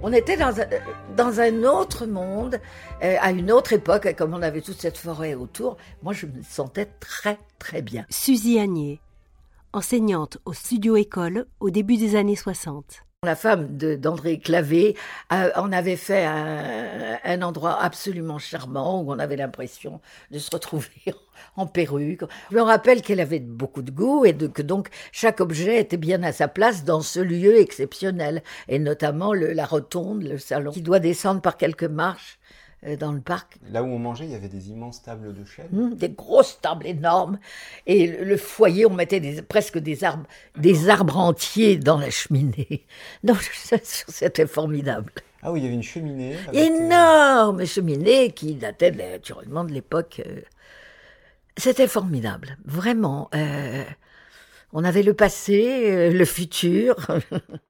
On était dans un, dans un autre monde, euh, à une autre époque, comme on avait toute cette forêt autour. Moi, je me sentais très, très bien. Suzy Agnier, enseignante au Studio École au début des années 60. La femme d'André Clavé euh, en avait fait un, endroit absolument charmant où on avait l'impression de se retrouver en perruque. Je me rappelle qu'elle avait beaucoup de goût et que donc chaque objet était bien à sa place dans ce lieu exceptionnel et notamment la rotonde, le salon qui doit descendre par quelques marches dans le parc. Là où on mangeait, il y avait des immenses tables de chêne. Mmh, des grosses tables énormes. Et le, le foyer, on mettait des, presque des arbres, des arbres entiers dans la cheminée. Non, c'était formidable. Ah oui, il y avait une cheminée. Avec Énorme euh... cheminée qui datait naturellement de l'époque. Euh... C'était formidable, vraiment. Euh, on avait le passé, euh, le futur.